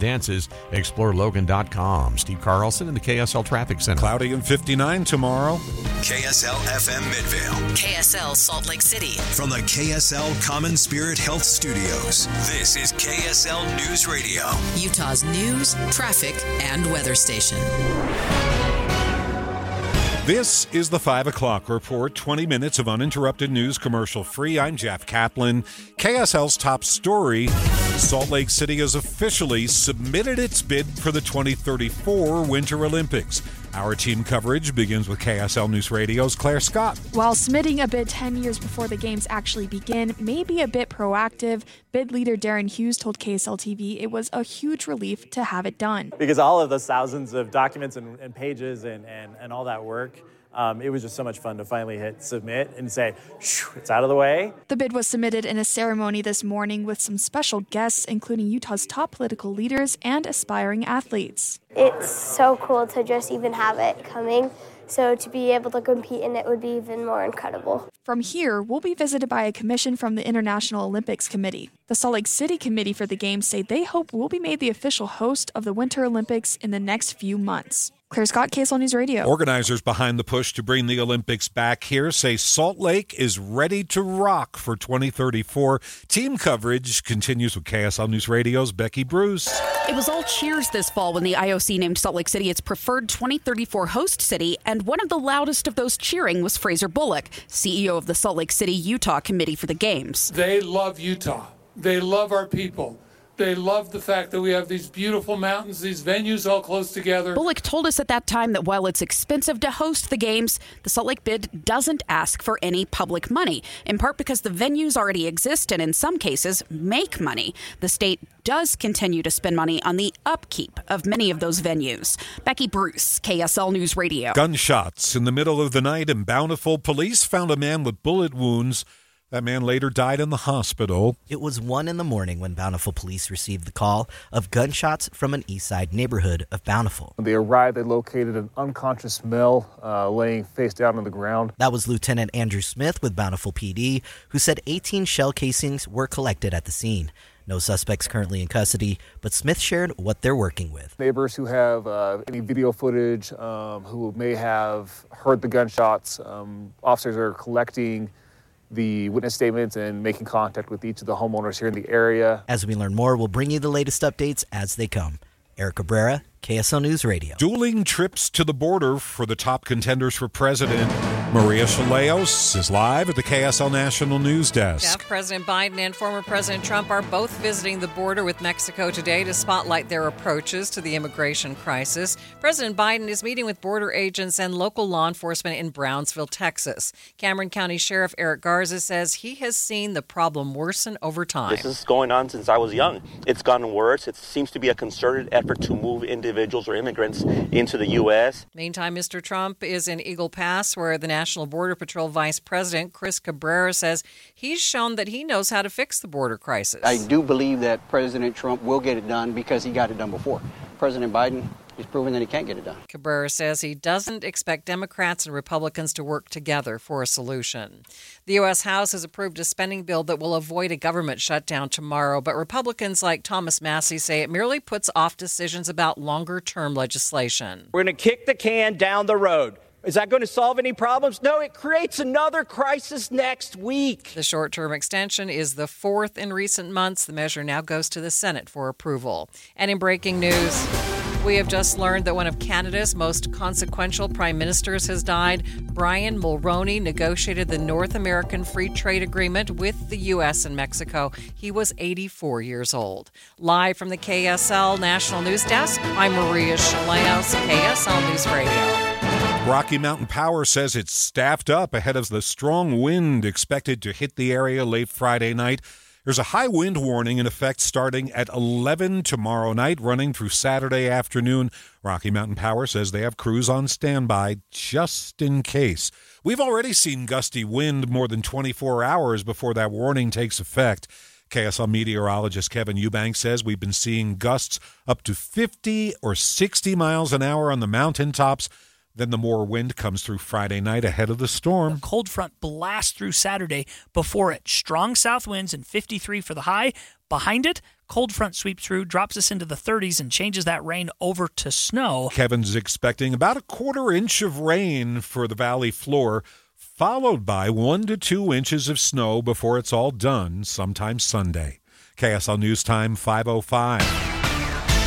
dances. Explore Logan.com. Steve Carlson in the KSL Traffic Center. Cloudy and 59 tomorrow. KSL FM Midvale. KSL Salt Lake City. From the KSL Common Spirit Health Studios, this is KSL News Radio. Utah's news, traffic, and weather station. This is the 5 o'clock report 20 minutes of uninterrupted news commercial free. I'm Jeff Kaplan. KSL's top story Salt Lake City has officially submitted its bid for the 2034 Winter Olympics. Our team coverage begins with KSL News Radio's Claire Scott. While submitting a bid 10 years before the games actually begin may be a bit proactive, bid leader Darren Hughes told KSL TV it was a huge relief to have it done. Because all of those thousands of documents and, and pages and, and, and all that work, um, it was just so much fun to finally hit submit and say, it's out of the way. The bid was submitted in a ceremony this morning with some special guests, including Utah's top political leaders and aspiring athletes. It's so cool to just even have it coming. So to be able to compete in it would be even more incredible. From here, we'll be visited by a commission from the International Olympics Committee. The Salt Lake City Committee for the Games say they hope we'll be made the official host of the Winter Olympics in the next few months. Claire Scott, KSL News Radio. Organizers behind the push to bring the Olympics back here say Salt Lake is ready to rock for 2034. Team coverage continues with KSL News Radio's Becky Bruce. It was all cheers this fall when the IOC named Salt Lake City its preferred 2034 host city, and one of the loudest of those cheering was Fraser Bullock, CEO of the Salt Lake City, Utah Committee for the Games. They love Utah. They love our people. They love the fact that we have these beautiful mountains, these venues all close together. Bullock told us at that time that while it's expensive to host the games, the Salt Lake bid doesn't ask for any public money, in part because the venues already exist and in some cases make money. The state does continue to spend money on the upkeep of many of those venues. Becky Bruce, KSL News Radio. Gunshots in the middle of the night in Bountiful. Police found a man with bullet wounds. That man later died in the hospital. It was 1 in the morning when Bountiful police received the call of gunshots from an east side neighborhood of Bountiful. When they arrived, they located an unconscious male uh, laying face down on the ground. That was Lieutenant Andrew Smith with Bountiful PD, who said 18 shell casings were collected at the scene. No suspects currently in custody, but Smith shared what they're working with. Neighbors who have uh, any video footage, um, who may have heard the gunshots, um, officers are collecting the witness statements and making contact with each of the homeowners here in the area. As we learn more, we'll bring you the latest updates as they come. Eric Cabrera, KSL News Radio. Dueling trips to the border for the top contenders for president. Maria Chaleos is live at the KSL National News Desk. Jeff, President Biden and former President Trump are both visiting the border with Mexico today to spotlight their approaches to the immigration crisis. President Biden is meeting with border agents and local law enforcement in Brownsville, Texas. Cameron County Sheriff Eric Garza says he has seen the problem worsen over time. This is going on since I was young. It's gotten worse. It seems to be a concerted effort to move individuals or immigrants into the U.S. Meantime, Mr. Trump is in Eagle Pass, where the National Border Patrol Vice President Chris Cabrera says he's shown that he knows how to fix the border crisis. I do believe that President Trump will get it done because he got it done before. President Biden He's proven that he can't get it done. Cabrera says he doesn't expect Democrats and Republicans to work together for a solution. The U.S. House has approved a spending bill that will avoid a government shutdown tomorrow, but Republicans like Thomas Massie say it merely puts off decisions about longer term legislation. We're going to kick the can down the road. Is that going to solve any problems? No, it creates another crisis next week. The short term extension is the fourth in recent months. The measure now goes to the Senate for approval. And in breaking news, we have just learned that one of Canada's most consequential prime ministers has died. Brian Mulroney negotiated the North American Free Trade Agreement with the U.S. and Mexico. He was 84 years old. Live from the KSL National News Desk, I'm Maria Shilaos, KSL News Radio. Rocky Mountain Power says it's staffed up ahead of the strong wind expected to hit the area late Friday night. There's a high wind warning in effect starting at 11 tomorrow night, running through Saturday afternoon. Rocky Mountain Power says they have crews on standby just in case. We've already seen gusty wind more than 24 hours before that warning takes effect. KSL meteorologist Kevin Eubank says we've been seeing gusts up to 50 or 60 miles an hour on the mountaintops. Then the more wind comes through Friday night ahead of the storm. A cold front blasts through Saturday before it. Strong south winds and 53 for the high. Behind it, cold front sweeps through, drops us into the 30s, and changes that rain over to snow. Kevin's expecting about a quarter inch of rain for the valley floor, followed by one to two inches of snow before it's all done sometime Sunday. KSL News Time 505.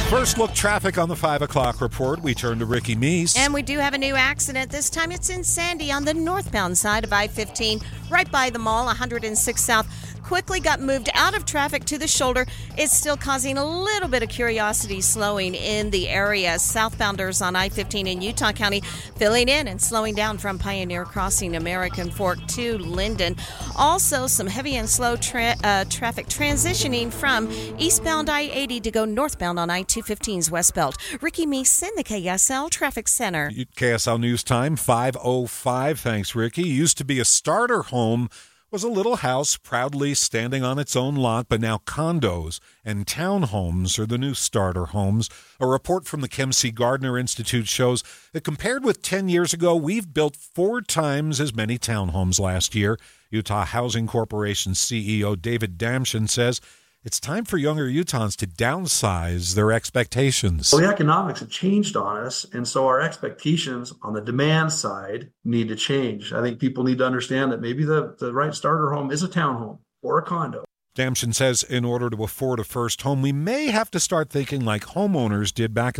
First look traffic on the 5 o'clock report. We turn to Ricky Meese. And we do have a new accident. This time it's in Sandy on the northbound side of I 15, right by the mall, 106 South quickly got moved out of traffic to the shoulder. It's still causing a little bit of curiosity slowing in the area. Southbounders on I 15 in Utah County filling in and slowing down from Pioneer Crossing American Fork to Lindon. Also, some heavy and slow tra- uh, traffic transitioning from eastbound I 80 to go northbound on I 215's West Belt. Ricky Meese in the KSL Traffic Center. KSL News Time 505. Thanks, Ricky. Used to be a starter home was a little house proudly standing on its own lot, but now condos and townhomes are the new starter homes. A report from the Kem C. Gardner Institute shows that compared with 10 years ago, we've built four times as many townhomes last year. Utah Housing Corporation CEO David Damschen says it's time for younger Utahns to downsize their expectations. Well, the economics have changed on us, and so our expectations on the demand side need to change. I think people need to understand that maybe the, the right starter home is a townhome or a condo. Damschen says in order to afford a first home, we may have to start thinking like homeowners did back